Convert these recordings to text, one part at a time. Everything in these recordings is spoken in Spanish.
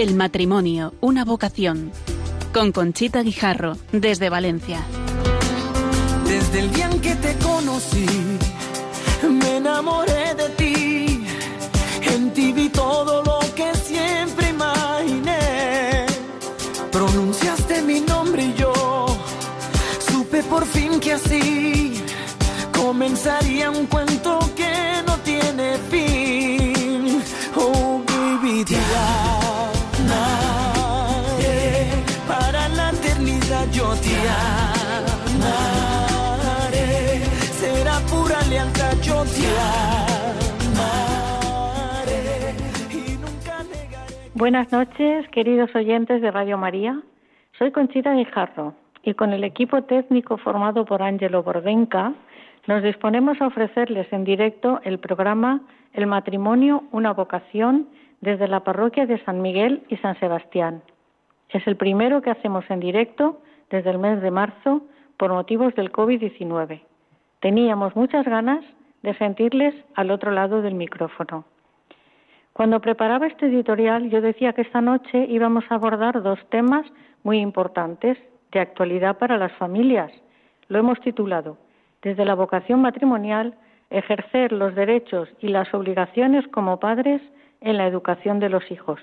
El matrimonio, una vocación. Con Conchita Guijarro, desde Valencia. Desde el día en que te conocí, me enamoré de ti. En ti vi todo lo que siempre imaginé. Pronunciaste mi nombre y yo supe por fin que así comenzaría un cuento que no tiene fin. Oh, baby, Buenas noches, queridos oyentes de Radio María. Soy Conchita Guijarro y con el equipo técnico formado por Ángelo Bordenca nos disponemos a ofrecerles en directo el programa El matrimonio, una vocación desde la parroquia de San Miguel y San Sebastián. Es el primero que hacemos en directo desde el mes de marzo por motivos del COVID-19. Teníamos muchas ganas de sentirles al otro lado del micrófono. Cuando preparaba este editorial yo decía que esta noche íbamos a abordar dos temas muy importantes de actualidad para las familias. Lo hemos titulado Desde la vocación matrimonial, ejercer los derechos y las obligaciones como padres en la educación de los hijos.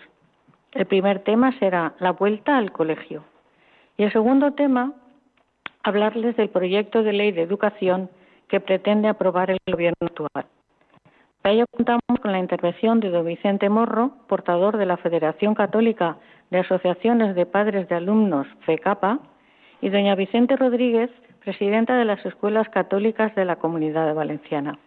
El primer tema será la vuelta al colegio. Y el segundo tema, hablarles del proyecto de ley de educación que pretende aprobar el gobierno actual. Para ello contamos con la intervención de don Vicente Morro, portador de la Federación Católica de Asociaciones de Padres de Alumnos, FECAPA, y doña Vicente Rodríguez, presidenta de las Escuelas Católicas de la Comunidad Valenciana.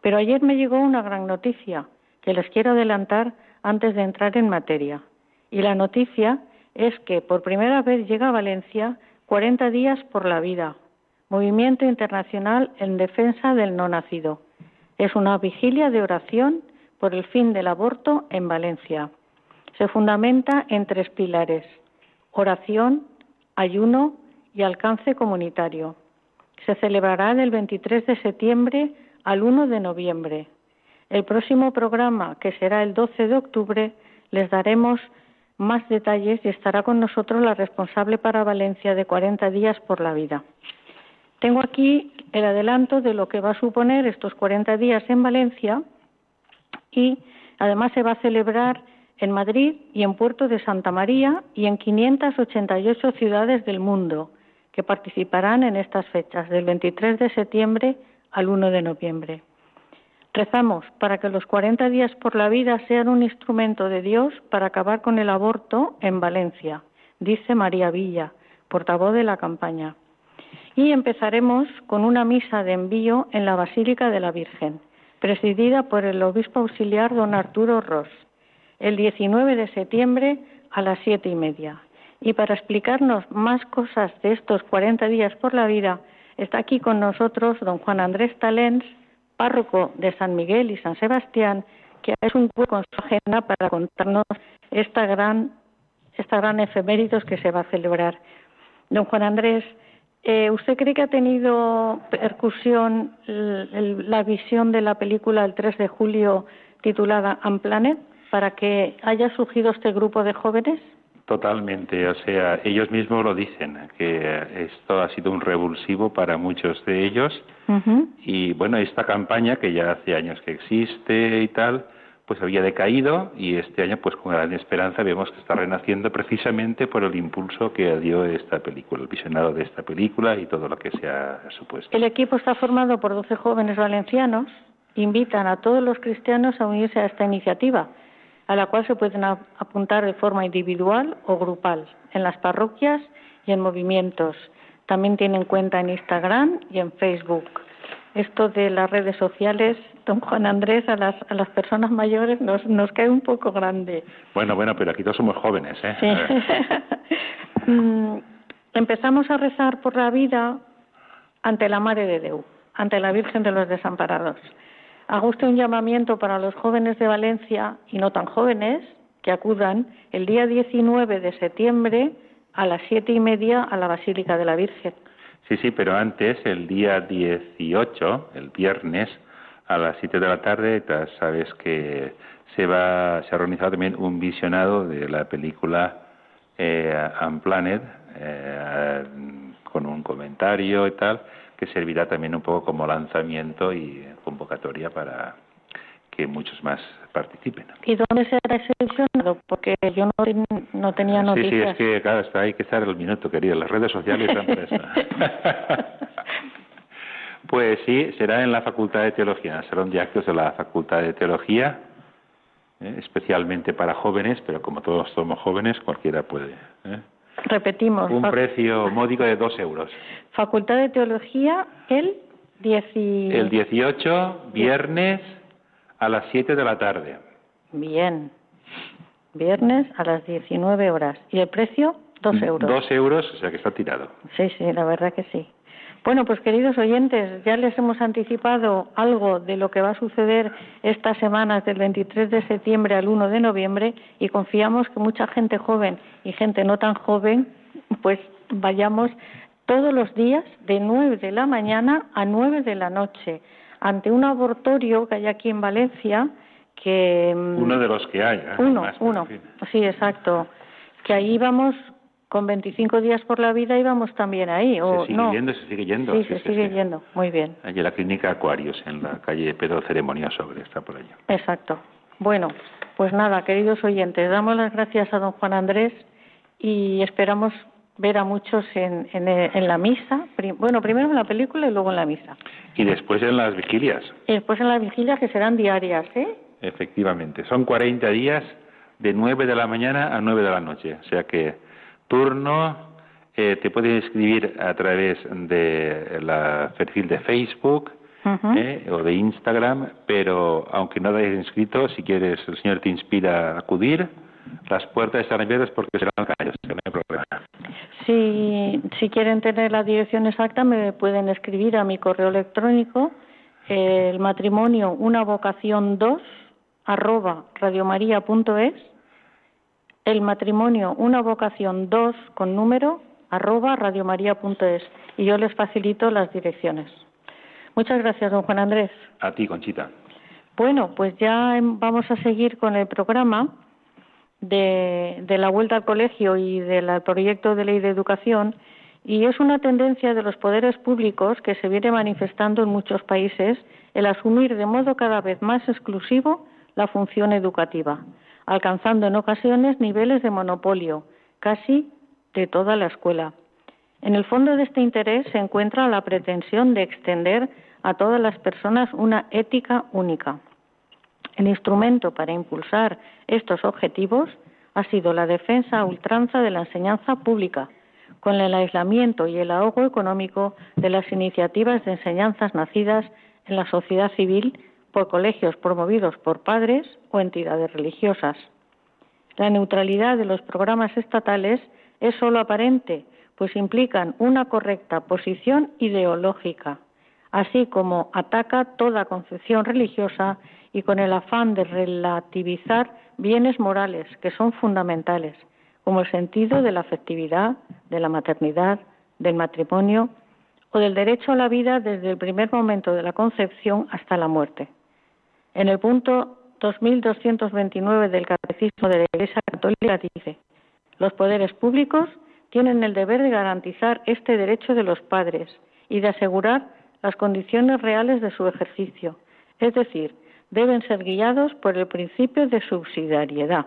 Pero ayer me llegó una gran noticia que les quiero adelantar antes de entrar en materia. Y la noticia es que por primera vez llega a Valencia 40 días por la vida, Movimiento Internacional en Defensa del No Nacido. Es una vigilia de oración por el fin del aborto en Valencia. Se fundamenta en tres pilares, oración, ayuno y alcance comunitario. Se celebrará del 23 de septiembre al 1 de noviembre. El próximo programa, que será el 12 de octubre, les daremos más detalles y estará con nosotros la responsable para Valencia de 40 días por la vida. Tengo aquí el adelanto de lo que va a suponer estos 40 días en Valencia y además se va a celebrar en Madrid y en Puerto de Santa María y en 588 ciudades del mundo que participarán en estas fechas, del 23 de septiembre al 1 de noviembre. Rezamos para que los 40 días por la vida sean un instrumento de Dios para acabar con el aborto en Valencia, dice María Villa, portavoz de la campaña. Y empezaremos con una misa de envío en la Basílica de la Virgen, presidida por el obispo auxiliar don Arturo Ross, el 19 de septiembre a las siete y media. Y para explicarnos más cosas de estos 40 días por la vida, está aquí con nosotros don Juan Andrés Talens, párroco de San Miguel y San Sebastián, que es un hueco con su agenda para contarnos esta gran, esta gran que se va a celebrar. Don Juan Andrés, eh, ¿usted cree que ha tenido percusión la visión de la película el 3 de julio titulada Unplanet para que haya surgido este grupo de jóvenes? Totalmente, o sea, ellos mismos lo dicen, que esto ha sido un revulsivo para muchos de ellos y bueno, esta campaña que ya hace años que existe y tal, pues había decaído y este año pues con gran esperanza vemos que está renaciendo precisamente por el impulso que dio esta película, el visionado de esta película y todo lo que se ha supuesto. El equipo está formado por 12 jóvenes valencianos. Invitan a todos los cristianos a unirse a esta iniciativa, a la cual se pueden apuntar de forma individual o grupal, en las parroquias y en movimientos. También tienen cuenta en Instagram y en Facebook. Esto de las redes sociales, don Juan Andrés, a las, a las personas mayores nos, nos cae un poco grande. Bueno, bueno, pero aquí todos somos jóvenes, ¿eh? Sí. Mm, Empezamos a rezar por la vida ante la Madre de Deu, ante la Virgen de los Desamparados. Hago usted un llamamiento para los jóvenes de Valencia y no tan jóvenes que acudan el día 19 de septiembre a las siete y media a la Basílica de la Virgen. Sí, sí, pero antes, el día 18, el viernes, a las 7 de la tarde. Sabes que se va se ha organizado también un visionado de la película eh, Unplanet eh, con un comentario y tal que servirá también un poco como lanzamiento y convocatoria para que muchos más participen. ¿Y dónde será ese visionado? Porque yo no, no tenía noticias. Sí, sí, es que claro, está, hay que estar el minuto, querido. Las redes sociales están por eso. pues sí, será en la Facultad de Teología, será un de actos de la Facultad de Teología ¿eh? especialmente para jóvenes, pero como todos somos jóvenes, cualquiera puede. ¿eh? Repetimos. Un precio módico de dos euros. Facultad de Teología, el, el 18, viernes, a las 7 de la tarde. Bien. Viernes a las 19 horas. ¿Y el precio? Dos euros. Dos euros, o sea que está tirado. Sí, sí, la verdad que sí. Bueno, pues queridos oyentes, ya les hemos anticipado algo de lo que va a suceder estas semanas del 23 de septiembre al 1 de noviembre y confiamos que mucha gente joven y gente no tan joven pues vayamos todos los días de 9 de la mañana a 9 de la noche ante un abortorio que hay aquí en Valencia que mm, uno de los que hay ¿eh? uno uno. sí exacto. Que ahí vamos con 25 días por la vida íbamos también ahí. O, se sigue yendo, se sigue yendo. Sí, se sigue yendo, muy bien. Allí en la clínica Acuarios, en la calle Pedro Ceremonia sobre, está por allá. Exacto. Bueno, pues nada, queridos oyentes, damos las gracias a don Juan Andrés y esperamos ver a muchos en, en, la misa. Bueno, primero en la película y luego en la misa. Y después en las vigilias. Y después en las vigilias que serán diarias, ¿eh? Efectivamente, son 40 días de 9 de la mañana a 9 de la noche, o sea que turno. Eh, te puedes inscribir a través de la perfil de Facebook eh, o de Instagram, pero aunque no hayas inscrito, si quieres, el Señor te inspira a acudir, las puertas están abiertas porque serán callos, no hay problema. Si, si quieren tener la dirección exacta, me pueden escribir a mi correo electrónico, el matrimonio una vocación 2 arroba radiomaria.es el matrimonio, una vocación 2 con número arroba radiomaria.es y yo les facilito las direcciones. Muchas gracias, don Juan Andrés. A ti, Conchita. Bueno, pues ya vamos a seguir con el programa de, de la vuelta al colegio y del proyecto de ley de educación y es una tendencia de los poderes públicos que se viene manifestando en muchos países el asumir de modo cada vez más exclusivo la función educativa alcanzando en ocasiones niveles de monopolio, casi de toda la escuela. En el fondo de este interés se encuentra la pretensión de extender a todas las personas una ética única. El instrumento para impulsar estos objetivos ha sido la defensa a ultranza de la enseñanza pública, con el aislamiento y el ahogo económico de las iniciativas de enseñanzas nacidas en la sociedad civil por colegios promovidos por padres o entidades religiosas. La neutralidad de los programas estatales es solo aparente, pues implican una correcta posición ideológica, así como ataca toda concepción religiosa y con el afán de relativizar bienes morales que son fundamentales, como el sentido de la afectividad, de la maternidad, del matrimonio o del derecho a la vida desde el primer momento de la concepción hasta la muerte. En el punto 2229 del Catecismo de la Iglesia Católica dice, los poderes públicos tienen el deber de garantizar este derecho de los padres y de asegurar las condiciones reales de su ejercicio, es decir, deben ser guiados por el principio de subsidiariedad.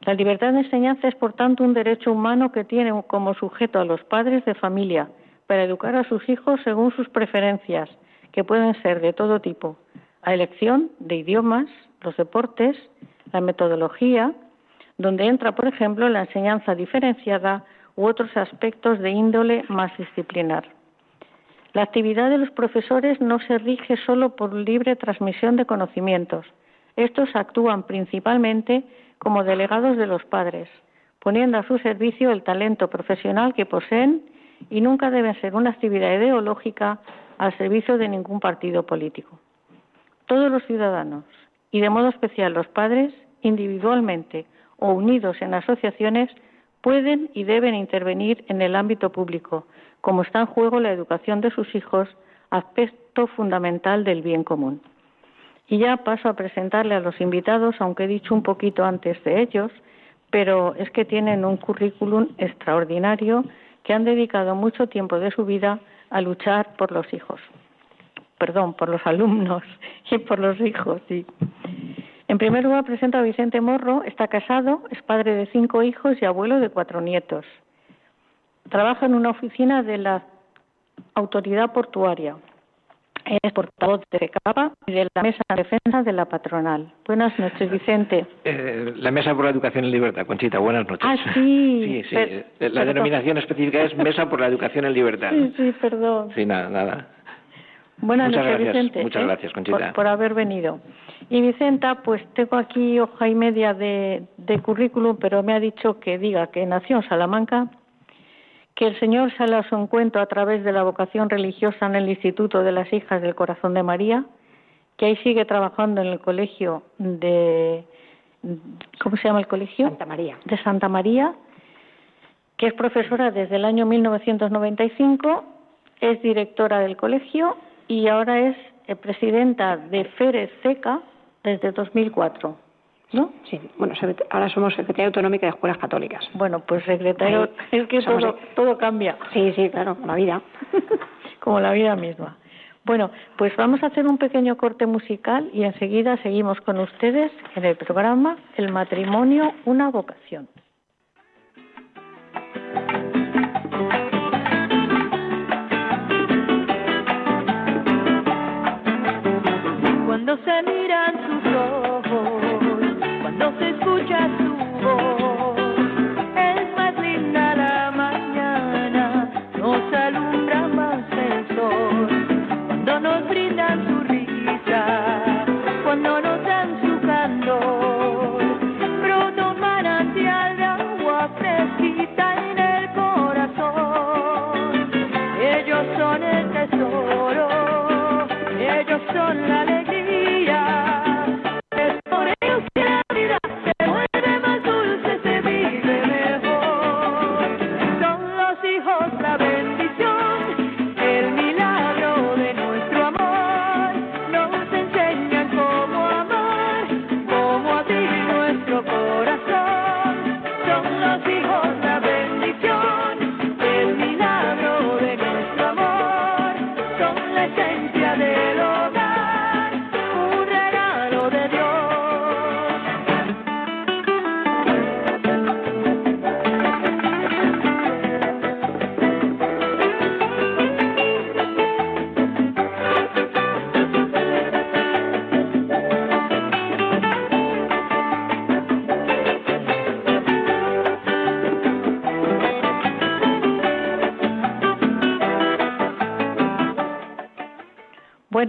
La libertad de enseñanza es, por tanto, un derecho humano que tiene como sujeto a los padres de familia para educar a sus hijos según sus preferencias, que pueden ser de todo tipo, a elección de idiomas, los deportes, la metodología, donde entra, por ejemplo, la enseñanza diferenciada u otros aspectos de índole más disciplinar. La actividad de los profesores no se rige solo por libre transmisión de conocimientos. Estos actúan principalmente como delegados de los padres, poniendo a su servicio el talento profesional que poseen y nunca deben ser una actividad ideológica al servicio de ningún partido político. Todos los ciudadanos, y de modo especial los padres, individualmente o unidos en asociaciones, pueden y deben intervenir en el ámbito público, como está en juego la educación de sus hijos, aspecto fundamental del bien común. Y ya paso a presentarle a los invitados, aunque he dicho un poquito antes de ellos, pero es que tienen un currículum extraordinario que han dedicado mucho tiempo de su vida a luchar por los hijos. Perdón, por los alumnos y por los hijos, sí. En primer lugar presento a Vicente Morro, está casado, es padre de cinco hijos y abuelo de cuatro nietos. Trabaja en una oficina de la autoridad portuaria. Es portavoz de CAPA y de la Mesa de Defensa de la Patronal. Buenas noches, Vicente. Eh, la Mesa por la Educación en Libertad, Conchita, buenas noches. Ah, sí. sí, sí. la denominación específica es Mesa por la Educación en Libertad. Sí, sí, perdón. Sí, nada, nada. Buenas Muchas noches, gracias, Vicente. muchas ¿eh? gracias, Conchita. Por, por haber venido. Y Vicenta, pues tengo aquí hoja y media de, de currículum, pero me ha dicho que diga que nació en Salamanca, que el Señor sale a su encuentro a través de la vocación religiosa en el Instituto de las Hijas del Corazón de María, que ahí sigue trabajando en el colegio de. ¿Cómo se llama el colegio? Santa María. De Santa María, que es profesora desde el año 1995, es directora del colegio y ahora es eh, presidenta de Férez Seca desde 2004. ¿No? Sí, bueno, ahora somos Secretaría Autonómica de Escuelas Católicas. Bueno, pues secretario, Ahí es que todo, todo cambia. Sí, sí, claro, la vida. como la vida misma. Bueno, pues vamos a hacer un pequeño corte musical y enseguida seguimos con ustedes en el programa El matrimonio, una vocación. Cuando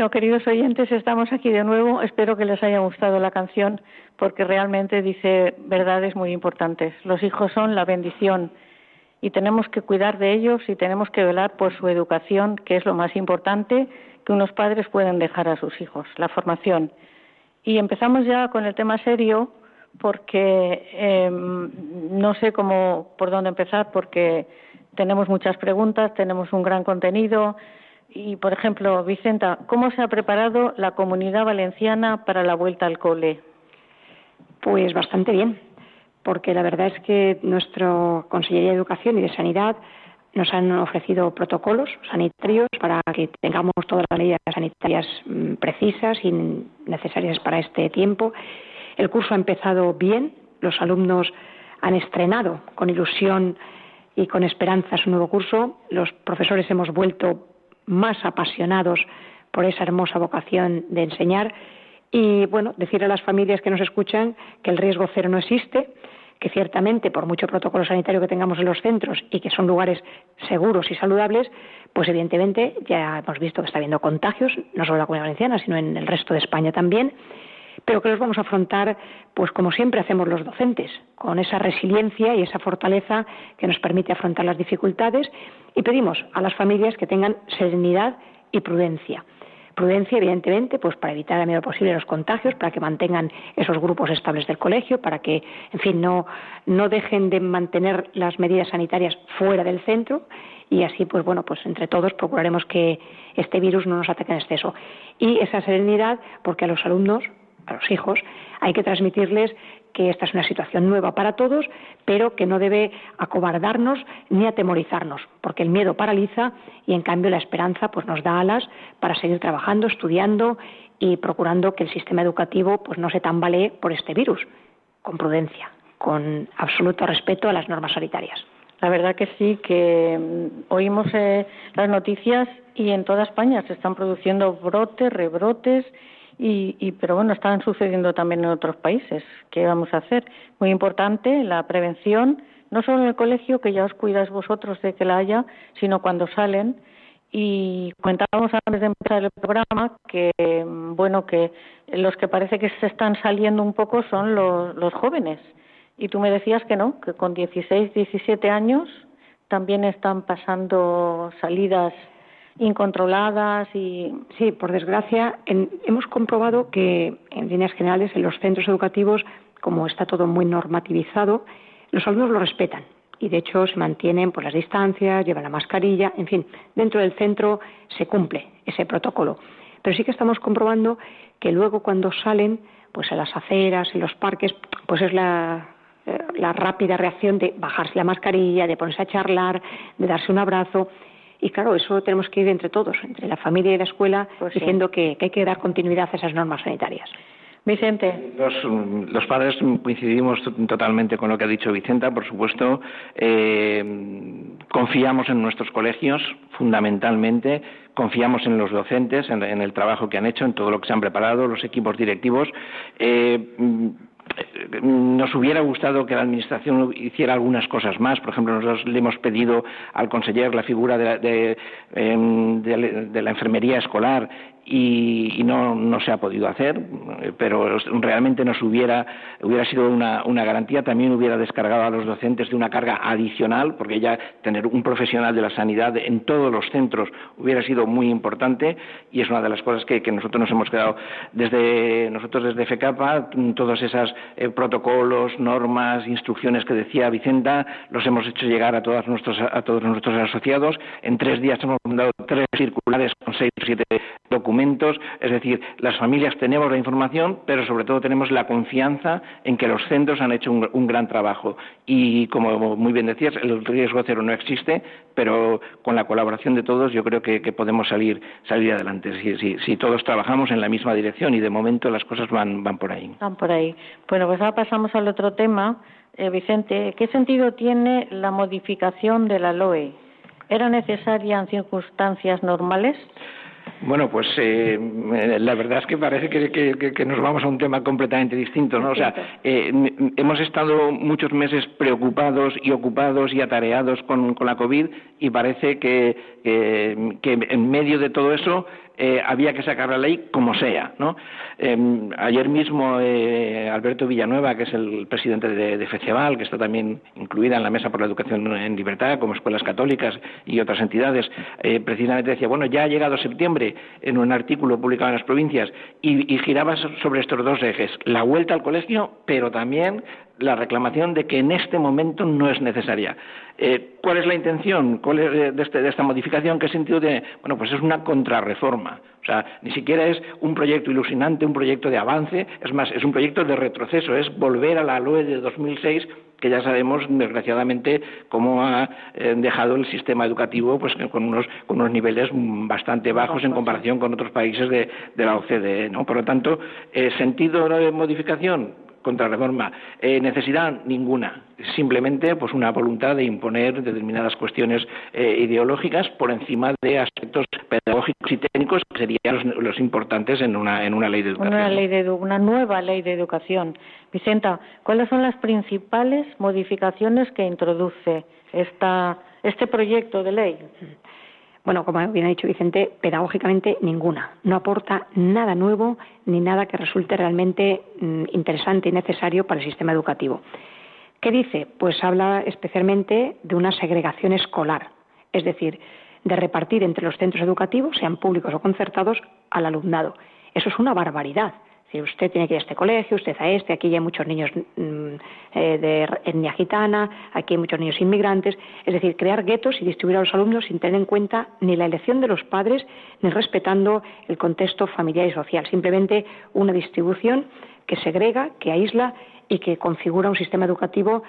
Bueno, queridos oyentes, estamos aquí de nuevo. Espero que les haya gustado la canción porque realmente dice verdades muy importantes. Los hijos son la bendición y tenemos que cuidar de ellos y tenemos que velar por su educación, que es lo más importante que unos padres pueden dejar a sus hijos, la formación. Y empezamos ya con el tema serio porque eh, no sé cómo por dónde empezar porque tenemos muchas preguntas, tenemos un gran contenido y, por ejemplo, Vicenta, ¿cómo se ha preparado la comunidad valenciana para la vuelta al cole? Pues bastante bien, porque la verdad es que nuestro Consellería de Educación y de Sanidad nos han ofrecido protocolos sanitarios para que tengamos todas las medidas sanitarias mm, precisas y necesarias para este tiempo. El curso ha empezado bien, los alumnos han estrenado con ilusión y con esperanza su nuevo curso, los profesores hemos vuelto más apasionados por esa hermosa vocación de enseñar. Y bueno, decir a las familias que nos escuchan que el riesgo cero no existe, que ciertamente por mucho protocolo sanitario que tengamos en los centros y que son lugares seguros y saludables, pues evidentemente ya hemos visto que está habiendo contagios, no solo en la Comunidad Valenciana, sino en el resto de España también, pero que los vamos a afrontar, pues como siempre hacemos los docentes, con esa resiliencia y esa fortaleza que nos permite afrontar las dificultades y pedimos a las familias que tengan serenidad y prudencia. Prudencia, evidentemente, pues para evitar a medida posible los contagios, para que mantengan esos grupos estables del colegio, para que, en fin, no, no dejen de mantener las medidas sanitarias fuera del centro y así, pues bueno, pues entre todos procuraremos que este virus no nos ataque en exceso. Y esa serenidad, porque a los alumnos, a los hijos, hay que transmitirles que esta es una situación nueva para todos, pero que no debe acobardarnos ni atemorizarnos, porque el miedo paraliza y en cambio la esperanza pues nos da alas para seguir trabajando, estudiando y procurando que el sistema educativo pues no se tambalee por este virus, con prudencia, con absoluto respeto a las normas sanitarias. La verdad que sí, que mm, oímos eh, las noticias y en toda España se están produciendo brotes, rebrotes y, pero bueno, están sucediendo también en otros países. ¿Qué vamos a hacer? Muy importante la prevención, no solo en el colegio, que ya os cuidáis vosotros de que la haya, sino cuando salen. Y comentábamos antes de empezar el programa que, bueno, que los que parece que se están saliendo un poco son los, los jóvenes. Y tú me decías que no, que con 16, 17 años también están pasando salidas incontroladas y sí, por desgracia, hemos comprobado que en líneas generales en los centros educativos, como está todo muy normativizado, los alumnos lo respetan y de hecho se mantienen por las distancias, llevan la mascarilla, en fin, dentro del centro se cumple ese protocolo. Pero sí que estamos comprobando que luego cuando salen, pues a las aceras, en los parques, pues es eh, la rápida reacción de bajarse la mascarilla, de ponerse a charlar, de darse un abrazo y claro, eso tenemos que ir entre todos, entre la familia y la escuela, pues diciendo que, hay que dar continuidad a esas normas sanitarias. Vicente. Los, padres coincidimos totalmente con lo que ha dicho Vicenta, por supuesto. Eh, confiamos en nuestros colegios, fundamentalmente. Confiamos en los docentes, en, el trabajo que han hecho, en todo lo que se han preparado, los equipos directivos. Eh, nos hubiera gustado que la Administración hiciera algunas cosas más. Por ejemplo, nosotros le hemos pedido al conseller la figura de la, de, em, la enfermería escolar y, no, no, se ha podido hacer, pero realmente nos hubiera, hubiera sido una, garantía, también hubiera descargado a los docentes de una carga adicional, porque ya tener un profesional de la sanidad en todos los centros hubiera sido muy importante y es una de las cosas que, nosotros nos hemos quedado desde nosotros desde FECAPA, todos esos eh, protocolos, normas, instrucciones que decía Vicenta, los hemos hecho llegar a todos nuestros, a todos nuestros asociados. En tres días hemos mandado tres circulares con seis o siete documentos es decir, las familias tenemos la información, pero sobre todo tenemos la confianza en que los centros han hecho un, gran trabajo. Y como muy bien decías, el riesgo cero no existe, pero con la colaboración de todos yo creo que, podemos salir, salir adelante si, todos trabajamos en la misma dirección y de momento las cosas van, van por ahí. Van por ahí. Bueno, pues ahora pasamos al otro tema. Eh, Vicente, ¿qué sentido tiene la modificación de la LOE? ¿Era necesaria en circunstancias normales? Bueno, pues eh, la verdad es que parece que, nos vamos a un tema completamente distinto, ¿no? O sea, eh, hemos estado muchos meses preocupados y ocupados y atareados con, con la COVID y parece que, que en medio de todo eso eh, había que sacar la ley como sea. ¿no? Em, ayer mismo eh, Alberto Villanueva, que es el presidente de, de, FECEBAL, que está también incluida en la Mesa por la Educación en Libertad, como escuelas católicas y otras entidades, eh, precisamente decía, bueno, ya ha llegado septiembre en un artículo publicado en las provincias y, y giraba sobre estos dos ejes, la vuelta al colegio, pero también la reclamación de que en este momento no es necesaria. Eh, ¿Cuál es la intención ¿Cuál es de, este, de, esta modificación? ¿Qué sentido tiene? Bueno, pues es una contrarreforma. O sea, ni siquiera es un proyecto ilusionante, un proyecto de avance, es más, es un proyecto de retroceso, es volver a la LOE de 2006 que ya sabemos, desgraciadamente, cómo ha eh, dejado el sistema educativo pues, con, unos, con unos niveles bastante bajos en comparación con otros países de, la OCDE. ¿no? Por lo tanto, eh, ¿sentido de modificación? Contrarreforma. Eh, necesidad ninguna, simplemente pues una voluntad de imponer determinadas cuestiones eh, ideológicas por encima de aspectos pedagógicos y técnicos que serían los, importantes en una, en una ley de educación. Una, ley de, una nueva ley de educación. Vicenta, ¿cuáles son las principales modificaciones que introduce esta, este proyecto de ley? Bueno, como bien ha dicho Vicente, pedagógicamente ninguna. No aporta nada nuevo ni nada que resulte realmente mm, interesante y necesario para el sistema educativo. ¿Qué dice? Pues habla especialmente de una segregación escolar. Es decir, de repartir entre los centros educativos, sean públicos o concertados, al alumnado. Eso es una barbaridad. Si usted tiene que ir a este colegio, usted a este, aquí hay muchos niños mm, eh, de etnia gitana, aquí hay muchos niños inmigrantes. Es decir, crear guetos y distribuir a los alumnos sin tener en cuenta ni la elección de los padres ni respetando el contexto familiar y social. Simplemente una distribución que segrega, que aísla y que configura un sistema educativo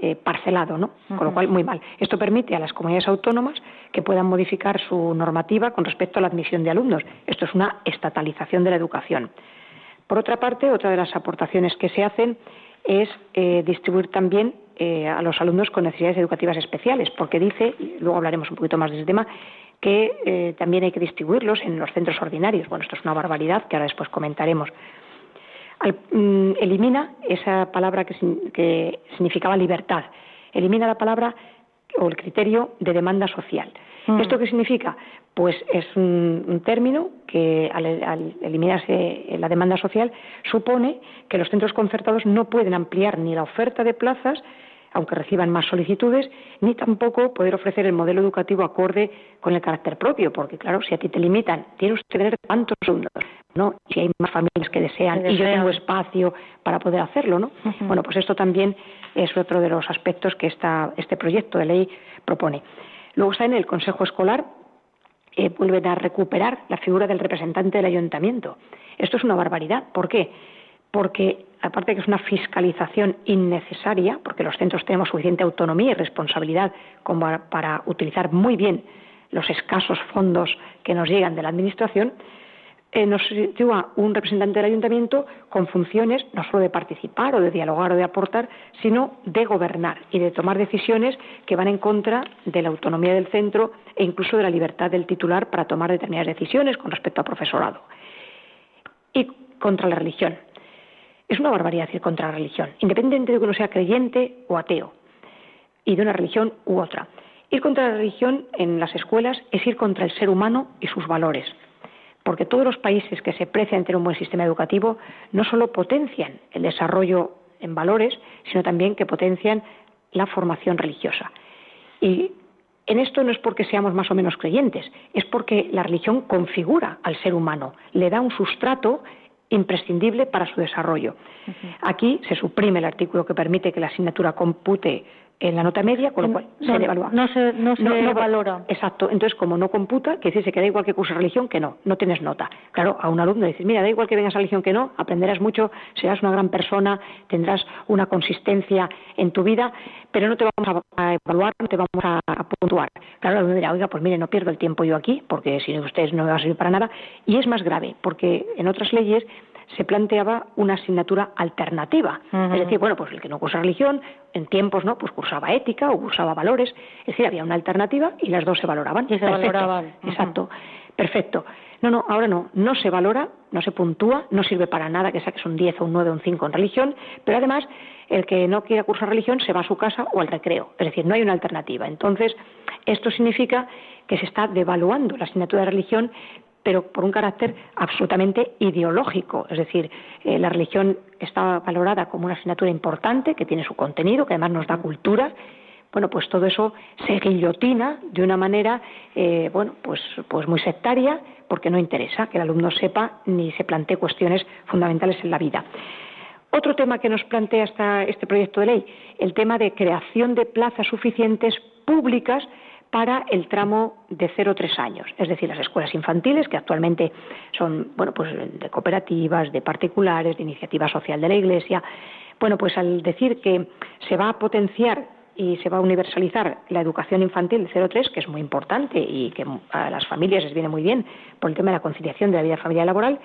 eh, parcelado, ¿no? Con lo cual, muy mal. Esto permite a las comunidades autónomas que puedan modificar su normativa con respecto a la admisión de alumnos. Esto es una estatalización de la educación. Por otra parte, otra de las aportaciones que se hacen es eh, distribuir también eh, a los alumnos con necesidades educativas especiales, porque dice, y luego hablaremos un poquito más de ese tema, que también hay que distribuirlos en los centros ordinarios. Bueno, esto es una barbaridad que ahora después comentaremos. Mm, elimina esa palabra que, significaba libertad, elimina la palabra o el criterio de demanda social. Mm. ¿Esto qué significa? Pues es un, término que al, eliminarse la demanda social supone que los centros concertados no pueden ampliar ni la oferta de plazas aunque reciban más solicitudes, ni tampoco poder ofrecer el modelo educativo acorde con el carácter propio, porque claro, si a ti te limitan, tienes que tener tantos alumnos, ¿no? Si hay más familias que desean, y yo tengo espacio para poder hacerlo, ¿no? Bueno, pues esto también es otro de los aspectos que esta, este proyecto de ley propone. Luego está en el Consejo Escolar, eh, vuelven a recuperar la figura del representante del ayuntamiento. Esto es una barbaridad. ¿Por qué? porque aparte de que es una fiscalización innecesaria, porque los centros tenemos suficiente autonomía y responsabilidad como para utilizar muy bien los escasos fondos que nos llegan de la Administración, eh, nos sitúa un representante del ayuntamiento con funciones no solo de participar o de dialogar o de aportar, sino de gobernar y de tomar decisiones que van en contra de la autonomía del centro e incluso de la libertad del titular para tomar determinadas decisiones con respecto al profesorado. Y contra la religión. Es una barbaridad ir contra la religión, independientemente de que uno sea creyente o ateo, y de una religión u otra. Ir contra la religión en las escuelas es ir contra el ser humano y sus valores, porque todos los países que se precian tener un buen sistema educativo no solo potencian el desarrollo en valores, sino también que potencian la formación religiosa. Y en esto no es porque seamos más o menos creyentes, es porque la religión configura al ser humano, le da un sustrato imprescindible para su desarrollo. Aquí se suprime el artículo que permite que la asignatura compute en la nota media, con lo cual se evalúa. No se, no se valora. Exacto. Entonces, como no computa, que dice que da igual que curse religión que no, no tienes nota. Claro, a un alumno dices, mira, da igual que vengas a religión que no, aprenderás mucho, serás una gran persona, tendrás una consistencia en tu vida, pero no te vamos a, evaluar, no te vamos a, puntuar. Claro, el alumno dirá, oiga, pues mire, no pierdo el tiempo yo aquí, porque si ustedes no me va a servir para nada. Y es más grave, porque en otras leyes se planteaba una asignatura alternativa. Es decir, bueno, pues el que no cursa religión, en tiempos, ¿no? Pues cursaba ética o cursaba valores. Es decir, había una alternativa y las dos se valoraban. Y se valoraban. Exacto. Perfecto. No, no, ahora no. No se valora, no se puntúa, no sirve para nada que saques un 10 o un 9 o un 5 en religión, pero además el que no quiera cursar religión se va a su casa o al recreo. Es decir, no hay una alternativa. Entonces, esto significa que se está devaluando la asignatura de religión pero por un carácter absolutamente ideológico. Es decir, eh, la religión está valorada como una asignatura importante, que tiene su contenido, que además nos da cultura. Bueno, pues todo eso se guillotina de una manera, eh, bueno, pues, pues muy sectaria, porque no interesa que el alumno sepa ni se plantee cuestiones fundamentales en la vida. Otro tema que nos plantea este proyecto de ley, el tema de creación de plazas suficientes públicas para el tramo de 0-3 años, es decir, las escuelas infantiles, que actualmente son bueno, pues de cooperativas, de particulares, de iniciativa social de la Iglesia. Bueno, pues al decir que se va a potenciar y se va a universalizar la educación infantil de 0-3, que es muy importante y que a las familias les viene muy bien por el tema de la conciliación de la vida familiar y laboral,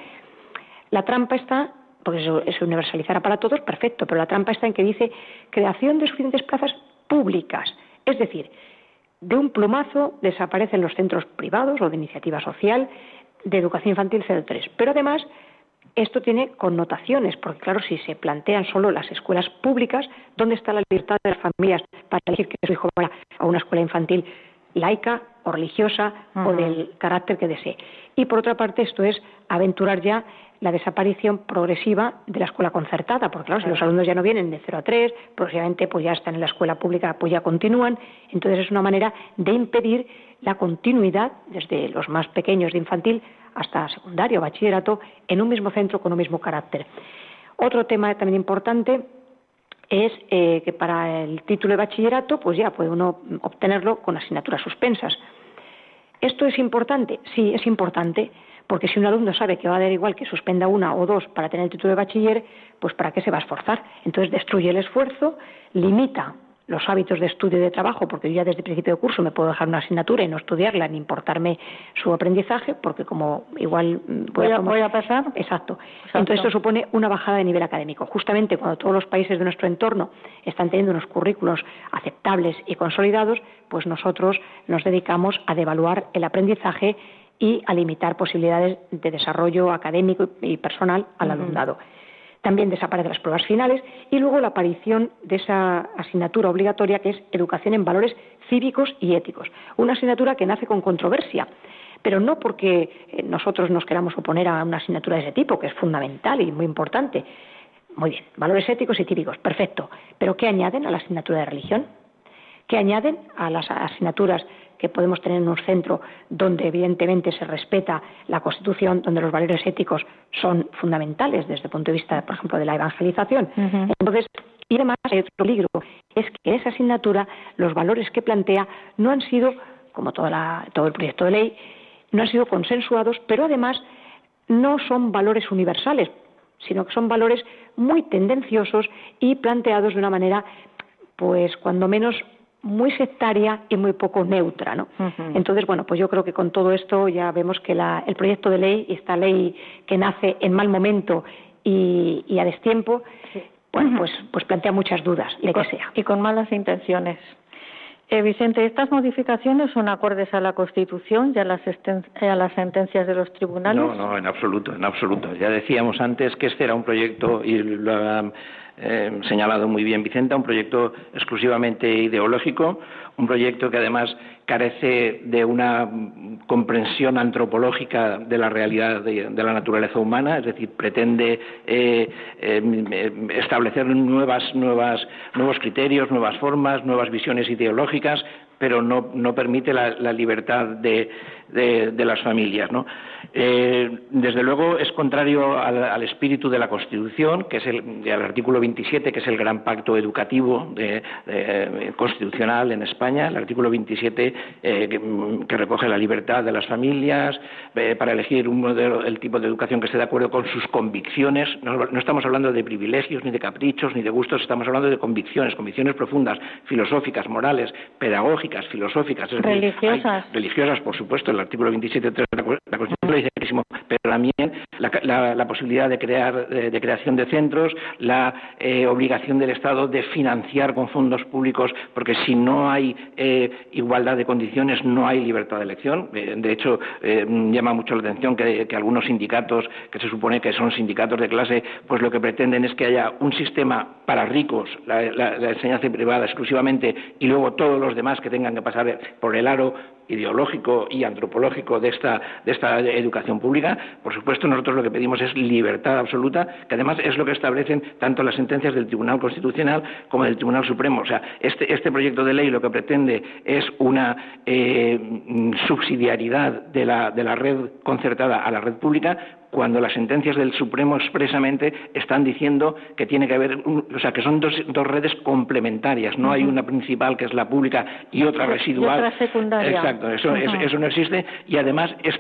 la trampa está, porque es universalizar para todos, perfecto, pero la trampa está en que dice creación de suficientes plazas públicas. Es decir, de un plumazo desaparecen los centros privados o de iniciativa social de educación infantil 03. Pero además, esto tiene connotaciones, porque claro, si se plantean solo las escuelas públicas, ¿dónde está la libertad de las familias para elegir que su hijo vaya a una escuela infantil laica o religiosa o del carácter que desee. Y por otra parte, esto es aventurar ya la desaparición progresiva de la escuela concertada, porque claro, si los alumnos ya no vienen de 0 a 3, próximamente pues ya están en la escuela pública, pues ya continúan, entonces es una manera de impedir la continuidad desde los más pequeños de infantil hasta secundario, bachillerato, en un mismo centro con un mismo carácter. Otro tema también importante es eh, que para el título de bachillerato, pues ya puede uno obtenerlo con asignaturas suspensas. ¿Esto es importante? Sí, es importante, porque si un alumno sabe que va a dar igual que suspenda una o dos para tener el título de bachiller, pues ¿para qué se va a esforzar? Entonces destruye el esfuerzo, limita los hábitos de estudio y de trabajo, porque yo ya desde el principio de curso me puedo dejar una asignatura y no estudiarla ni importarme su aprendizaje, porque como igual mm, voy, a, pasar. Exacto. Entonces esto supone una bajada de nivel académico. Justamente cuando todos los países de nuestro entorno están teniendo unos currículos aceptables y consolidados, pues nosotros nos dedicamos a devaluar el aprendizaje y a limitar posibilidades de desarrollo académico y personal al alumnado. También desaparecen las pruebas finales y luego la aparición de esa asignatura obligatoria que es educación en valores cívicos y éticos. Una asignatura que nace con controversia, pero no porque eh, nosotros nos queramos oponer a una asignatura de ese tipo, que es fundamental y muy importante. Muy bien, valores éticos y cívicos, perfecto. Pero ¿qué añaden a la asignatura de religión? ¿Qué añaden a las asignaturas que podemos tener en un centro donde evidentemente se respeta la Constitución, donde los valores éticos son fundamentales desde el punto de vista, por ejemplo, de la evangelización. Entonces, y además hay otro peligro, es que esa asignatura, los valores que plantea, no han sido, como todo el proyecto de ley, no han sido consensuados, pero además no son valores universales, sino que son valores muy tendenciosos y planteados de una manera, pues cuando menos muy sectaria y muy poco neutra, ¿no? Entonces, bueno, pues yo creo que con todo esto ya vemos que el proyecto de ley, esta ley que nace en mal momento y, a destiempo, bueno, pues, pues plantea muchas dudas de que sea. Y con malas intenciones. Eh, Vicente, ¿estas modificaciones son acordes a la Constitución y a las, a las sentencias de los tribunales? No, no, en absoluto, en absoluto. Ya decíamos antes que este era un proyecto y lo eh, señalado muy bien Vicenta, un proyecto exclusivamente ideológico, un proyecto que además carece de una comprensión antropológica de la realidad de, la naturaleza humana, es decir, pretende eh, eh, establecer nuevas, nuevos criterios, nuevas formas, nuevas visiones ideológicas, pero no, no permite la, libertad de, de, las familias. ¿no? Eh, desde luego es contrario al, espíritu de la Constitución, que es el, artículo 27, que es el gran pacto educativo constitucional en España, el artículo 27 eh, que, recoge la libertad de las familias eh, para elegir un modelo, el tipo de educación que esté de acuerdo con sus convicciones. No, no estamos hablando de privilegios, ni de caprichos, ni de gustos, estamos hablando de convicciones, convicciones profundas, filosóficas, morales, pedagógicas filosóficas. religiosas. religiosas, por supuesto, el artículo 27 de la Constitución pero también la, posibilidad de, crear, de, creación de centros, la eh, obligación del Estado de financiar con fondos públicos, porque si no hay eh, igualdad de condiciones no hay libertad de elección. Eh, de hecho, llama mucho la atención que, algunos sindicatos, que se supone que son sindicatos de clase, pues lo que pretenden es que haya un sistema para ricos, la enseñanza privada exclusivamente, y luego todos los demás que tengan que pasar por el aro ideológico y antropológico de esta, de esta educación pública. Por supuesto, nosotros lo que pedimos es libertad absoluta, que además es lo que establecen tanto las sentencias del Tribunal Constitucional como del Tribunal Supremo. O sea, este, este proyecto de ley lo que pretende es una eh, subsidiariedad de la, de la red concertada a la red pública cuando las sentencias del Supremo expresamente están diciendo que tiene que haber, o sea, que son dos, dos redes complementarias, no hay una principal que es la pública y otra residual. Y otra secundaria. Exacto, eso, eso, no existe y además es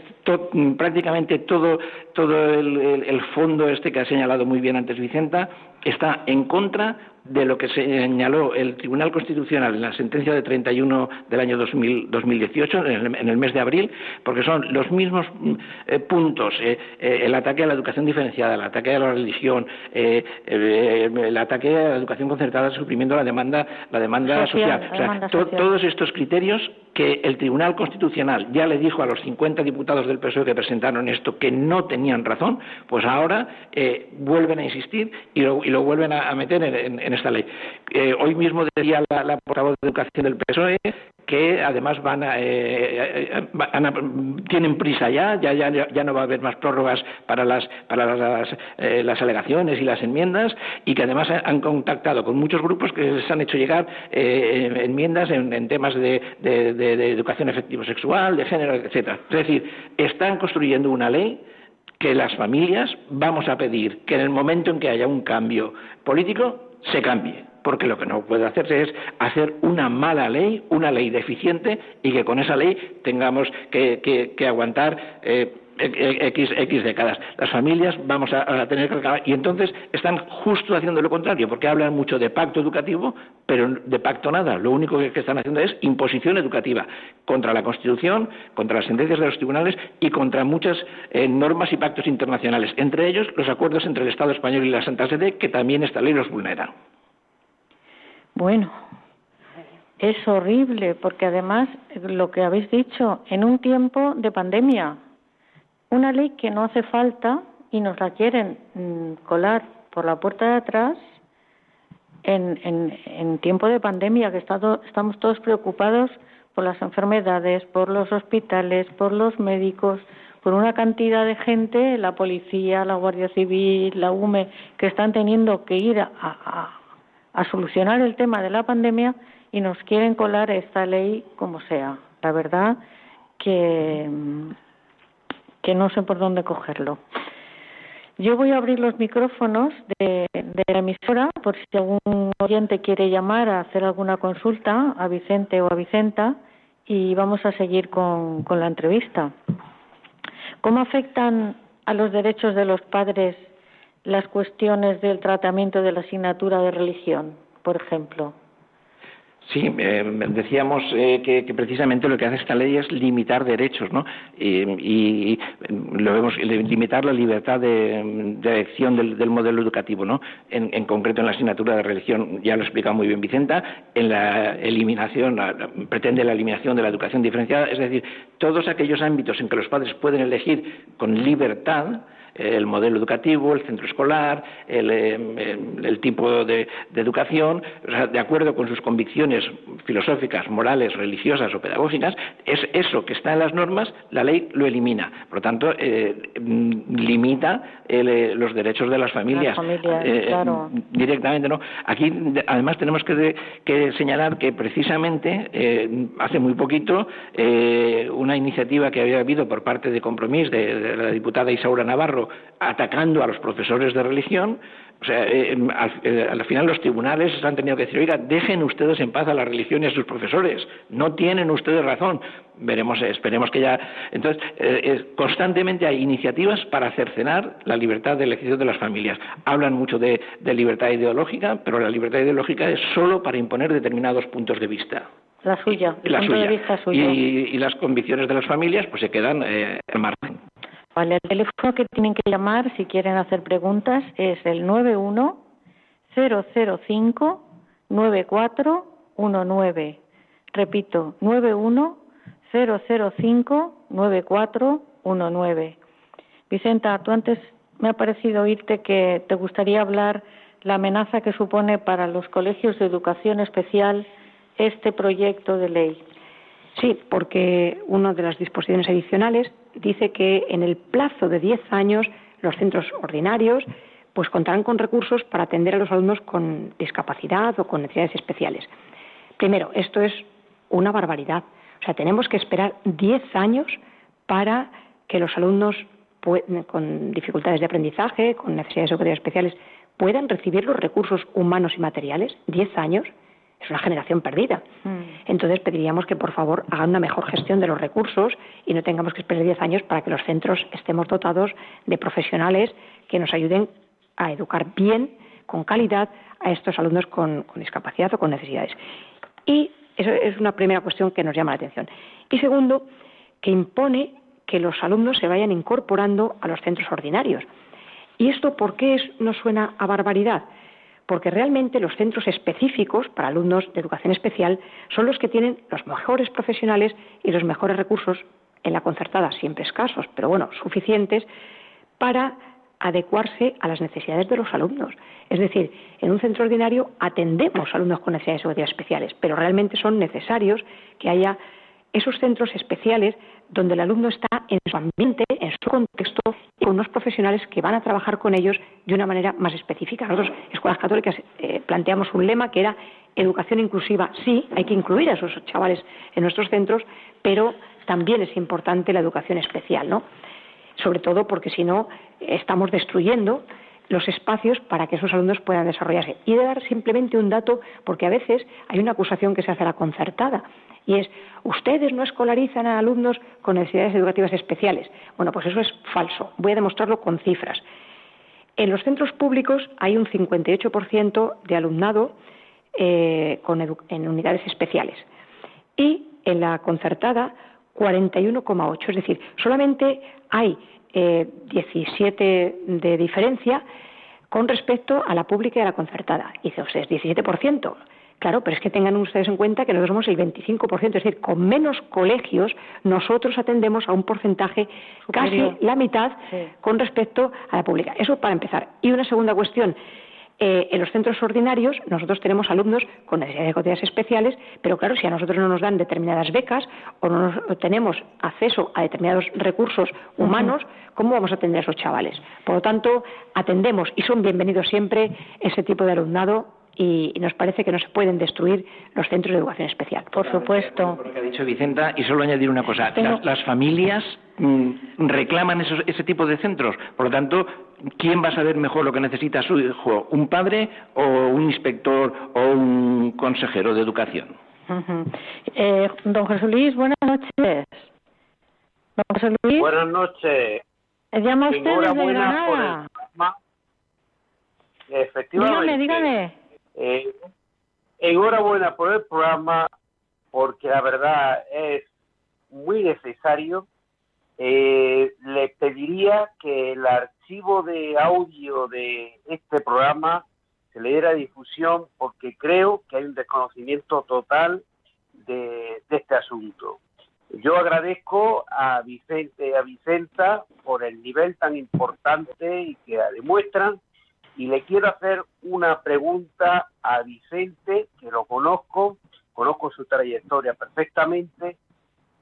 prácticamente todo, todo el, el fondo este que ha señalado muy bien antes Vicenta está en contra de lo que señaló el Tribunal Constitucional en la sentencia de 31 del año 2018, en el, mes de abril, porque son los mismos mm, eh, puntos, eh, eh, el ataque a la educación diferenciada, el ataque a la religión, el, ataque a la educación concertada, suprimiendo la demanda, la demanda social. O sea, todos estos criterios que el Tribunal Constitucional ya le dijo a los 50 diputados del PSOE que presentaron esto que no tenían razón, pues ahora vuelven a insistir y lo, vuelven a, meter en esta ley. Eh, hoy mismo decía la, portavoz de Educación del PSOE que además van a, eh, eh, van a, tienen prisa ya, ya, ya, ya no va a haber más prórrogas para las, para las, eh, las alegaciones y las enmiendas y que además han contactado con muchos grupos que les han hecho llegar eh, enmiendas en, temas de educación efectivo sexual, de género, etcétera. Es decir, están construyendo una ley que las familias vamos a pedir que en el momento en que haya un cambio político se cambie porque lo que no puede hacerse es hacer una mala ley, una ley deficiente y que con esa ley tengamos que, aguantar eh, X, X décadas. Las familias vamos a, tener que acabar. Y entonces están justo haciendo lo contrario, porque hablan mucho de pacto educativo, pero de pacto nada. Lo único que, que están haciendo es imposición educativa contra la Constitución, contra las sentencias de los tribunales y contra muchas eh, normas y pactos internacionales. Entre ellos, los acuerdos entre el Estado español y la Santa Sede, que también esta ley los vulnera. Bueno, es horrible porque además lo que habéis dicho, en un tiempo de pandemia, una ley que no hace falta y nos la quieren mmm, colar por la puerta de atrás en, en, en tiempo de pandemia, que estamos todos preocupados por las enfermedades, por los hospitales, por los médicos, por una cantidad de gente, la policía, la Guardia Civil, la UME, que están teniendo que ir a, a a solucionar el tema de la pandemia y nos quieren colar esta ley como sea. La verdad que, que no sé por dónde cogerlo. Yo voy a abrir los micrófonos de, la emisora por si algún oyente quiere llamar a hacer alguna consulta a Vicente o a Vicenta y vamos a seguir con, con la entrevista. ¿Cómo afectan a los derechos de los padres las cuestiones del tratamiento de la asignatura de religión, por ejemplo? Sí, eh, decíamos eh, que, precisamente lo que hace esta ley es limitar derechos, ¿no? Y, lo vemos, limitar la libertad de, elección del, del, modelo educativo, ¿no? En, concreto en la asignatura de religión, ya lo ha explicado muy bien Vicenta, en la eliminación, pretende la eliminación de la educación diferenciada, es decir, todos aquellos ámbitos en que los padres pueden elegir con libertad, el modelo educativo, el centro escolar, el, el, el tipo de, de educación, o sea, de acuerdo con sus convicciones filosóficas, morales, religiosas o pedagógicas, es eso que está en las normas, la ley lo elimina. Por lo tanto, eh, limita el, eh, los derechos de las familias. Las familias eh, claro. Directamente, ¿no? Aquí, además, tenemos que, señalar que precisamente eh, hace muy poquito una iniciativa que había habido por parte de Compromís de, de la diputada Isaura Navarro atacando a los profesores de religión, o sea, eh, al, eh, al, final los tribunales han tenido que decir, oiga, dejen ustedes en paz a la religión y a sus profesores, no tienen ustedes razón. Veremos, esperemos que ya. Entonces, eh, constantemente hay iniciativas para cercenar la libertad de elección de las familias. Hablan mucho de, de libertad ideológica, pero la libertad ideológica es solo para imponer determinados puntos de vista. La suya, el la punto suya. de vista suyo. Y, y, las convicciones de las familias pues se quedan eh, al margen. Vale, el teléfono que tienen que llamar si quieren hacer preguntas es el 91 005 9419. Repito, 91 005 9419. Vicenta, tú antes me ha parecido oírte que te gustaría hablar la amenaza que supone para los colegios de educación especial este proyecto de ley. Sí, porque una de las disposiciones adicionales dice que en el plazo de 10 años los centros ordinarios pues contarán con recursos para atender a los alumnos con discapacidad o con necesidades especiales. Primero, esto es una barbaridad. O sea, tenemos que esperar 10 años para que los alumnos con dificultades de aprendizaje, con necesidades educativas especiales, puedan recibir los recursos humanos y materiales. 10 años es una generación perdida. Mm. Entonces pediríamos que por favor hagan una mejor gestión de los recursos y no tengamos que esperar 10 años para que los centros estemos dotados de profesionales que nos ayuden a educar bien, con calidad, a estos alumnos con, con discapacidad o con necesidades. Y eso es una primera cuestión que nos llama la atención. Y segundo, que impone que los alumnos se vayan incorporando a los centros ordinarios. ¿Y esto por qué es, nos suena a barbaridad? Porque realmente los centros específicos para alumnos de educación especial son los que tienen los mejores profesionales y los mejores recursos en la concertada, siempre escasos, pero bueno, suficientes para adecuarse a las necesidades de los alumnos. Es decir, en un centro ordinario atendemos alumnos con necesidades educativas especiales, pero realmente son necesarios que haya esos centros especiales donde el alumno está en su ambiente, en su contexto, con unos profesionales que van a trabajar con ellos de una manera más específica. Nosotros, Escuelas Católicas, eh, planteamos un lema que era educación inclusiva. Sí, hay que incluir a esos chavales en nuestros centros, pero también es importante la educación especial, ¿no? Sobre todo porque si no, estamos destruyendo los espacios para que esos alumnos puedan desarrollarse. Y de dar simplemente un dato, porque a veces hay una acusación que se hace a la concertada, y es, ustedes no escolarizan a alumnos con necesidades educativas especiales. Bueno, pues eso es falso. Voy a demostrarlo con cifras. En los centros públicos hay un 58% de alumnado eh, en unidades especiales. Y en la concertada, 41,8. Es decir, solamente hay 17 eh, de diferencia con respecto a la pública y a la concertada. Y dice, o sea, es 17%. Claro, pero es que tengan ustedes en cuenta que nosotros somos el 25%, es decir, con menos colegios nosotros atendemos a un porcentaje casi la mitad con respecto a la pública. Eso para empezar. Y una segunda cuestión. Eh, en los centros ordinarios nosotros tenemos alumnos con necesidades especiales, pero claro, si a nosotros no nos dan determinadas becas o no tenemos acceso a determinados recursos humanos, ¿cómo vamos a atender a esos chavales? Por lo tanto, atendemos y son bienvenidos siempre ese tipo de alumnado y, nos parece que no se pueden destruir los centros de educación especial. Por supuesto. Lo que ha dicho Vicenta, y solo añadir una cosa, las, familias mm, reclaman ese tipo de centros, por lo tanto, ¿quién va a saber mejor lo que necesita su hijo? ¿Un padre o un inspector o un consejero de educación? Eh, don José Luis, buenas noches. Don José Luis. Buenas noches. ¿Llama usted desde Granada? Efectivamente. Dígame, dígame. Eh, enhorabuena por el programa, porque la verdad es muy necesario. Eh, le pediría que el archivo de audio de este programa se le diera difusión porque creo que hay un desconocimiento total de, este asunto. Yo agradezco a Vicente y a Vicenta por el nivel tan importante y que demuestran y le quiero hacer una pregunta a Vicente, que lo conozco, conozco su trayectoria perfectamente,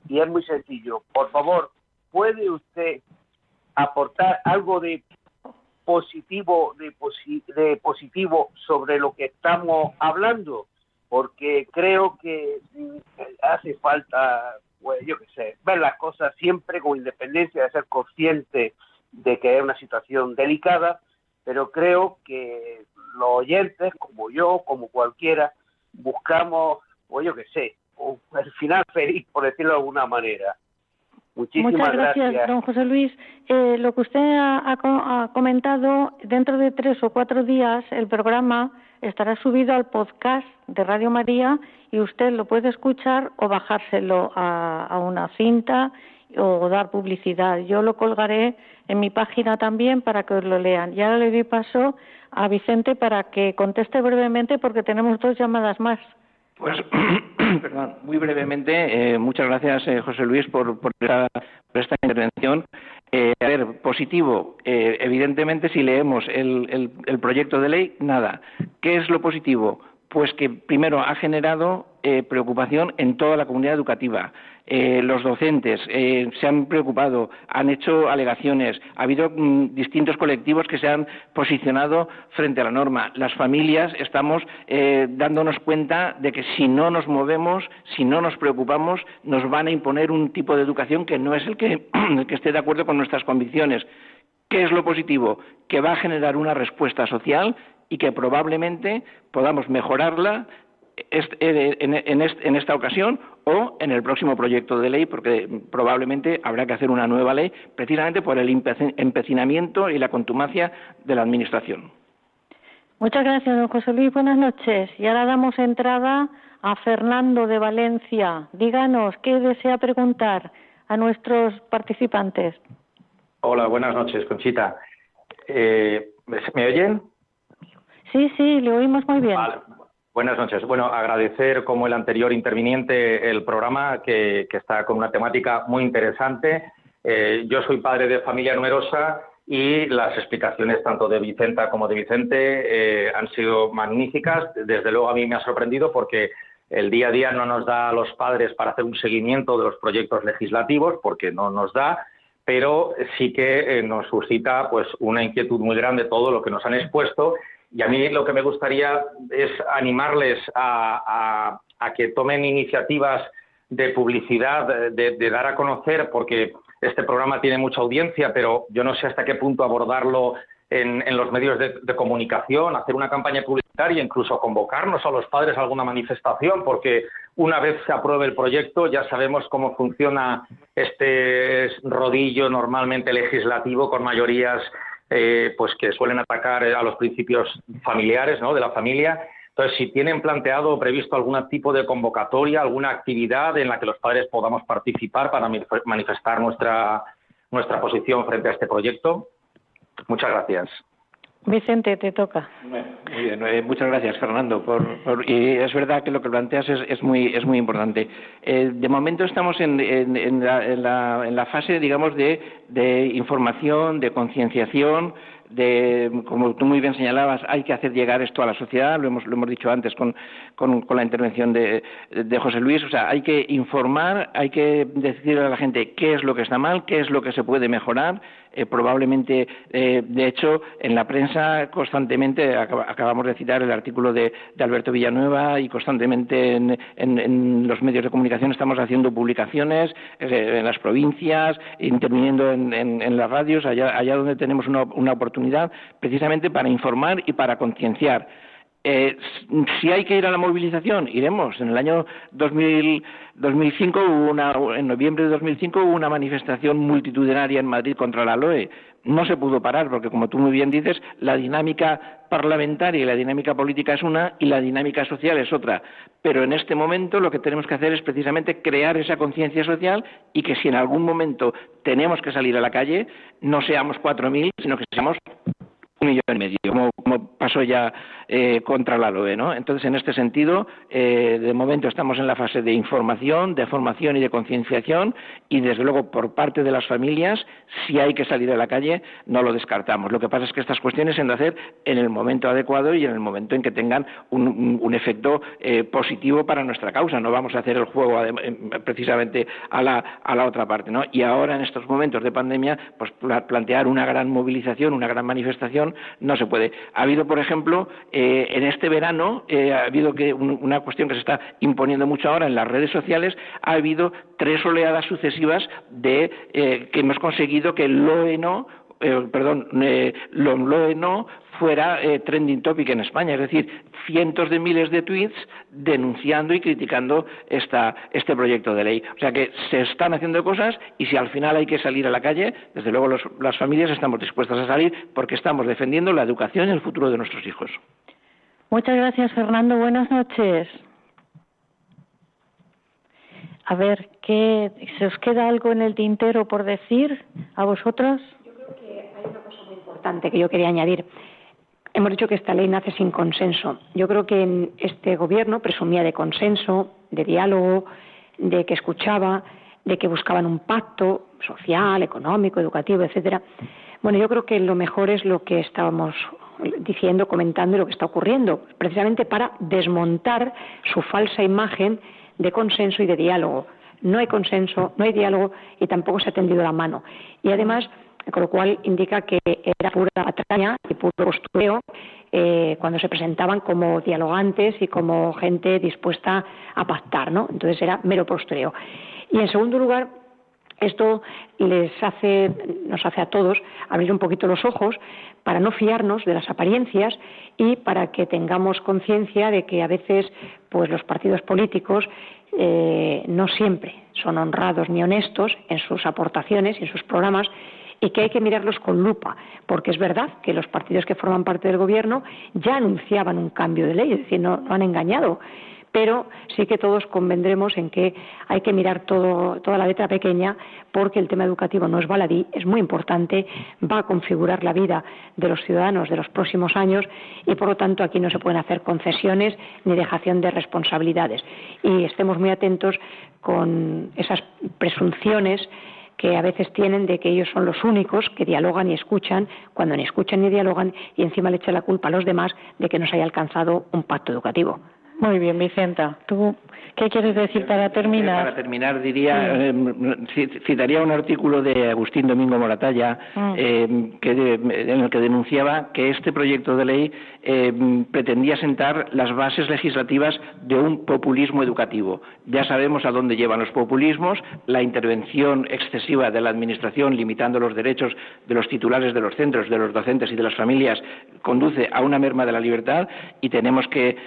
y es muy sencillo. Por favor, ¿puede usted aportar algo de positivo, de, de positivo sobre lo que estamos hablando? Porque creo que hace falta, pues yo qué sé, ver las cosas siempre con independencia de ser consciente de que es una situación delicada, pero creo que los oyentes, como yo, como cualquiera, buscamos, o yo qué sé, el final feliz, por decirlo de alguna manera. Muchísimas Muchas gracias, don José Luis. Eh, lo que usted ha, comentado, dentro de tres o cuatro días el programa estará subido al podcast de Radio María y usted lo puede escuchar o bajárselo a una cinta o dar publicidad. Yo lo colgaré en mi página también para que os lo lean. Y ahora le doy paso a Vicente para que conteste brevemente porque tenemos dos llamadas más. Pues, perdón, muy brevemente, eh, muchas gracias, eh, José Luis, por, esta, intervención. Eh, a ver, positivo, evidentemente, si leemos el, el proyecto de ley, nada. ¿Qué es lo positivo? Pues que primero ha generado preocupación en toda la comunidad educativa. Eh, los docentes eh, se han preocupado, han hecho alegaciones, ha habido mm, distintos colectivos que se han posicionado frente a la norma. Las familias estamos eh, dándonos cuenta de que si no nos movemos, si no nos preocupamos, nos van a imponer un tipo de educación que no es el que, el que esté de acuerdo con nuestras convicciones. ¿Qué es lo positivo? Que va a generar una respuesta social y que probablemente podamos mejorarla en esta ocasión o en el próximo proyecto de ley, porque probablemente habrá que hacer una nueva ley precisamente por el empecinamiento y la contumacia de la Administración. Muchas gracias, don José Luis. Buenas noches. Y ahora damos entrada a Fernando de Valencia. Díganos, ¿qué desea preguntar a nuestros participantes? Hola, buenas noches, Conchita. Eh, ¿Me oyen? Sí, sí, le oímos muy bien. Buenas noches. Bueno, agradecer como el anterior interviniente el programa que, está con una temática muy interesante. Eh, yo soy padre de familia numerosa y las explicaciones tanto de Vicenta como de Vicente eh, han sido magníficas. Desde luego a mí me ha sorprendido porque el día a día no nos da a los padres para hacer un seguimiento de los proyectos legislativos porque no nos da, pero sí que eh, nos suscita pues una inquietud muy grande todo lo que nos han expuesto y a mí lo que me gustaría es animarles a, que tomen iniciativas de publicidad, de, dar a conocer, porque este programa tiene mucha audiencia, pero yo no sé hasta qué punto abordarlo en, los medios de, comunicación, hacer una campaña publicitaria, incluso convocarnos a los padres a alguna manifestación, porque una vez se apruebe el proyecto ya sabemos cómo funciona este rodillo normalmente legislativo con mayorías eh, pues que suelen atacar a los principios familiares ¿no? de la familia. Entonces, si tienen planteado o previsto algún tipo de convocatoria, alguna actividad en la que los padres podamos participar para manifestar nuestra, nuestra posición frente a este proyecto. Muchas gracias. Vicente, te toca. Muy bien, eh, muchas gracias, Fernando. Por, y es verdad que lo que planteas es, muy, es muy importante. Eh, de momento estamos en, la, fase, digamos, de, información, de concienciación, de, como tú muy bien señalabas, hay que hacer llegar esto a la sociedad, lo hemos, lo hemos dicho antes con, con, la intervención de, de, José Luis, o sea, hay que informar, hay que decirle a la gente qué es lo que está mal, qué es lo que se puede mejorar, eh, probablemente, eh, de hecho, en la prensa constantemente, acabamos de citar el artículo de, Alberto Villanueva y constantemente en, los medios de comunicación estamos haciendo publicaciones eh, en las provincias, interviniendo en, las radios, allá, allá donde tenemos una, una oportunidad precisamente para informar y para concienciar. Eh, si hay que ir a la movilización, iremos. En el año 2000, 2005, hubo una, en noviembre de 2005, hubo una manifestación multitudinaria en Madrid contra la LOE. No se pudo parar porque, como tú muy bien dices, la dinámica parlamentaria y la dinámica política es una y la dinámica social es otra. Pero en este momento lo que tenemos que hacer es precisamente crear esa conciencia social y que si en algún momento tenemos que salir a la calle, no seamos cuatro mil, sino que seamos un millón y medio, como, pasó ya eh, contra la LOE. ¿no? Entonces, en este sentido, eh, de momento estamos en la fase de información, de formación y de concienciación, y desde luego por parte de las familias, si hay que salir a la calle, no lo descartamos. Lo que pasa es que estas cuestiones se han de hacer en el momento adecuado y en el momento en que tengan un, efecto eh, positivo para nuestra causa. No vamos a hacer el juego precisamente a la, a la otra parte. ¿no? Y ahora, en estos momentos de pandemia, pues plantear una gran movilización, una gran manifestación, no se puede. Ha habido, por ejemplo, eh, en este verano, eh, ha habido que una cuestión que se está imponiendo mucho ahora en las redes sociales, ha habido tres oleadas sucesivas de eh, que hemos conseguido que el LOE perdón, lo no fuera eh, trending topic en España, es decir, cientos de miles de tweets denunciando y criticando esta, este proyecto de ley. O sea que se están haciendo cosas y si al final hay que salir a la calle, desde luego las familias estamos dispuestas a salir porque estamos defendiendo la educación y el futuro de nuestros hijos. Muchas gracias, Fernando. Buenas noches. A ver, ¿qué, ¿se os queda algo en el tintero por decir a vosotros? Yo creo que hay una cosa muy importante que yo quería añadir. Hemos dicho que esta ley nace sin consenso. Yo creo que este gobierno presumía de consenso, de diálogo, de que escuchaba, de que buscaban un pacto social, económico, educativo, etcétera. Bueno, yo creo que lo mejor es lo que estábamos diciendo, comentando y lo que está ocurriendo, precisamente para desmontar su falsa imagen de consenso y de diálogo. No hay consenso, no hay diálogo y tampoco se ha tendido la mano. Y además con lo cual indica que era pura atraña y puro postureo eh, cuando se presentaban como dialogantes y como gente dispuesta a pactar, ¿no? Entonces era mero postureo. Y en segundo lugar, esto les hace, nos hace a todos abrir un poquito los ojos para no fiarnos de las apariencias y para que tengamos conciencia de que a veces, pues los partidos políticos eh, no siempre son honrados ni honestos en sus aportaciones y en sus programas y que hay que mirarlos con lupa, porque es verdad que los partidos que forman parte del gobierno ya anunciaban un cambio de ley, es decir, no, han engañado pero sí que todos convendremos en que hay que mirar toda la letra pequeña porque el tema educativo no es baladí, es muy importante, va a configurar la vida de los ciudadanos de los próximos años y por lo tanto aquí no se pueden hacer concesiones ni dejación de responsabilidades. Y estemos muy atentos con esas presunciones que a veces tienen de que ellos son los únicos que dialogan y escuchan, cuando ni escuchan ni dialogan, y encima le echan la culpa a los demás de que no se haya alcanzado un pacto educativo. Muy bien, Vicenta. ¿Tú qué quieres decir para terminar? Para terminar, diría, eh, citaría un artículo de Agustín Domingo Moratalla Mm. eh, que de- en el que denunciaba que este proyecto de ley eh, pretendía sentar las bases legislativas de un populismo educativo. Ya sabemos a dónde llevan los populismos, la intervención excesiva de la Administración limitando los derechos de los titulares de los centros, de los docentes y de las familias conduce a una merma de la libertad y tenemos que,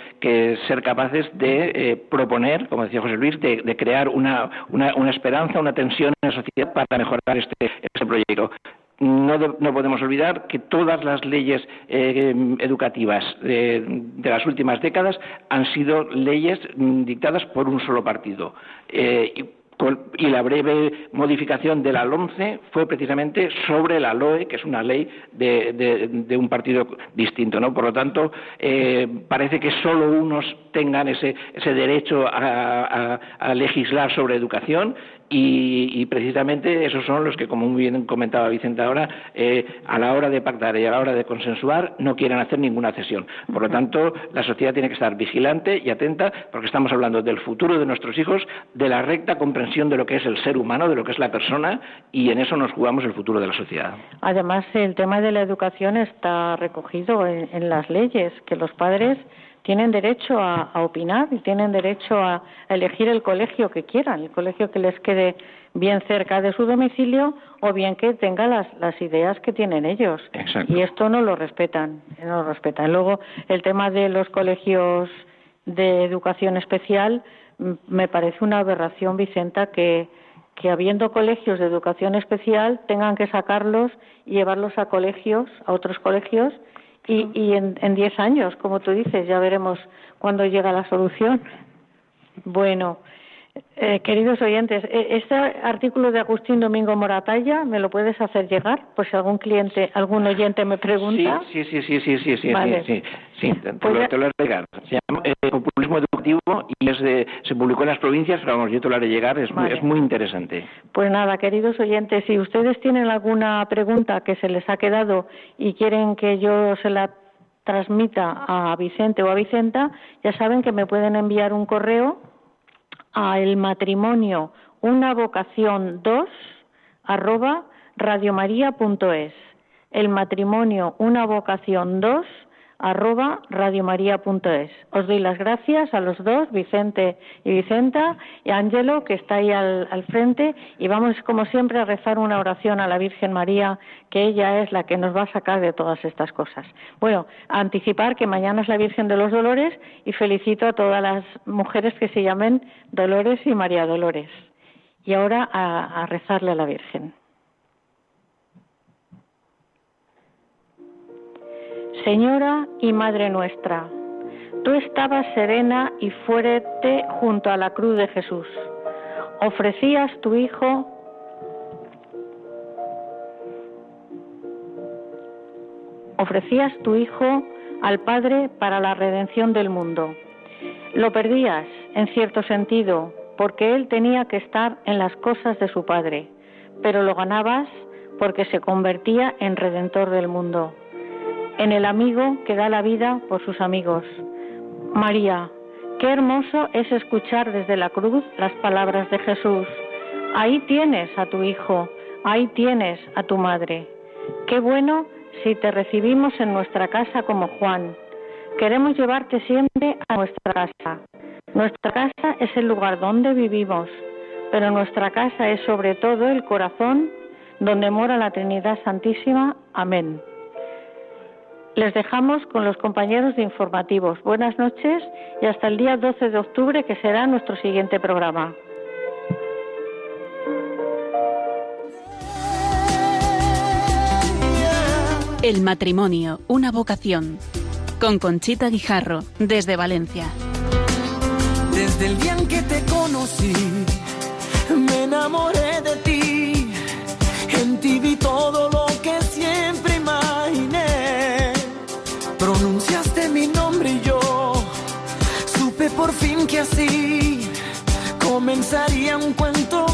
ser capaces de eh, proponer, como decía José Luis, de, crear una, una, una esperanza, una tensión en la sociedad para mejorar este, este proyecto. No, no podemos olvidar que todas las leyes eh, educativas eh, de las últimas décadas han sido leyes mm, dictadas por un solo partido. Y, la breve modificación de la LOMCE fue precisamente sobre la LOE, que es una ley de, de- un partido distinto. ¿no? Por lo tanto, eh, parece que solo unos tengan ese, ese derecho a legislar sobre educación y, y precisamente esos son los que, como muy bien comentaba Vicente ahora, eh, a la hora de pactar y a la hora de consensuar no quieren hacer ninguna cesión. Por lo tanto, la sociedad tiene que estar vigilante y atenta porque estamos hablando del futuro de nuestros hijos, de la recta comprensión de lo que es el ser humano, de lo que es la persona y en eso nos jugamos el futuro de la sociedad. Además, el tema de la educación está recogido en, en las leyes, que los padres tienen derecho a, a opinar y tienen derecho a, a elegir el colegio que quieran, el colegio que les quede bien cerca de su domicilio o bien que tenga las, las ideas que tienen ellos. Exacto. Y esto no lo respetan, no lo respetan. Luego, el tema de los colegios de educación especial me parece una aberración, Vicenta, que, que habiendo colegios de educación especial tengan que sacarlos y llevarlos a colegios, a otros colegios, y, y en, en diez años, como tú dices, ya veremos cuándo llega la solución. Bueno, eh, queridos oyentes, eh, este artículo de Agustín Domingo Moratalla, ¿me lo puedes hacer llegar? Pues si algún cliente, algún oyente me pregunta. Sí, sí, sí, sí, sí, sí, Vale. sí, sí, sí, te, Pues lo, ya- te lo. Se llama Populismo Educativo y es de, se publicó en las provincias, pero vamos, yo te lo haré llegar, es, muy, Vale. es muy interesante. Pues nada, queridos oyentes, si ustedes tienen alguna pregunta que se les ha quedado y quieren que yo se la transmita a Vicente o a Vicenta, ya saben que me pueden enviar un correo a el matrimonio una vocación 2 arroba radiomaria.es el matrimonio una vocación 2 arroba radiomaria.es os doy las gracias a los dos Vicente y Vicenta y a Ángelo que está ahí al, al frente y vamos como siempre a rezar una oración a la Virgen María que ella es la que nos va a sacar de todas estas cosas. Bueno a anticipar que mañana es la Virgen de los Dolores y felicito a todas las mujeres que se llamen Dolores y María Dolores. Y ahora a rezarle a la Virgen Señora y Madre nuestra, tú estabas serena y fuerte junto a la cruz de Jesús. Ofrecías tu Hijo ofrecías tu Hijo al Padre para la redención del mundo. Lo perdías, en cierto sentido, porque Él tenía que estar en las cosas de su Padre, pero lo ganabas porque se convertía en redentor del mundo, en el amigo que da la vida por sus amigos. María, qué hermoso es escuchar desde la cruz las palabras de Jesús. Ahí tienes a tu Hijo, ahí tienes a tu Madre. Qué bueno si te recibimos en nuestra casa como Juan. Queremos llevarte siempre a nuestra casa. Nuestra casa es el lugar donde vivimos, pero nuestra casa es sobre todo el corazón donde mora la Trinidad Santísima. Amén. Les dejamos con los compañeros de informativos. Buenas noches y hasta el día 12 de octubre, que será nuestro siguiente programa. El matrimonio, una vocación. Con Conchita Guijarro, desde Valencia. Desde el día en que te conocí, me enamoré que así comenzaría un cuento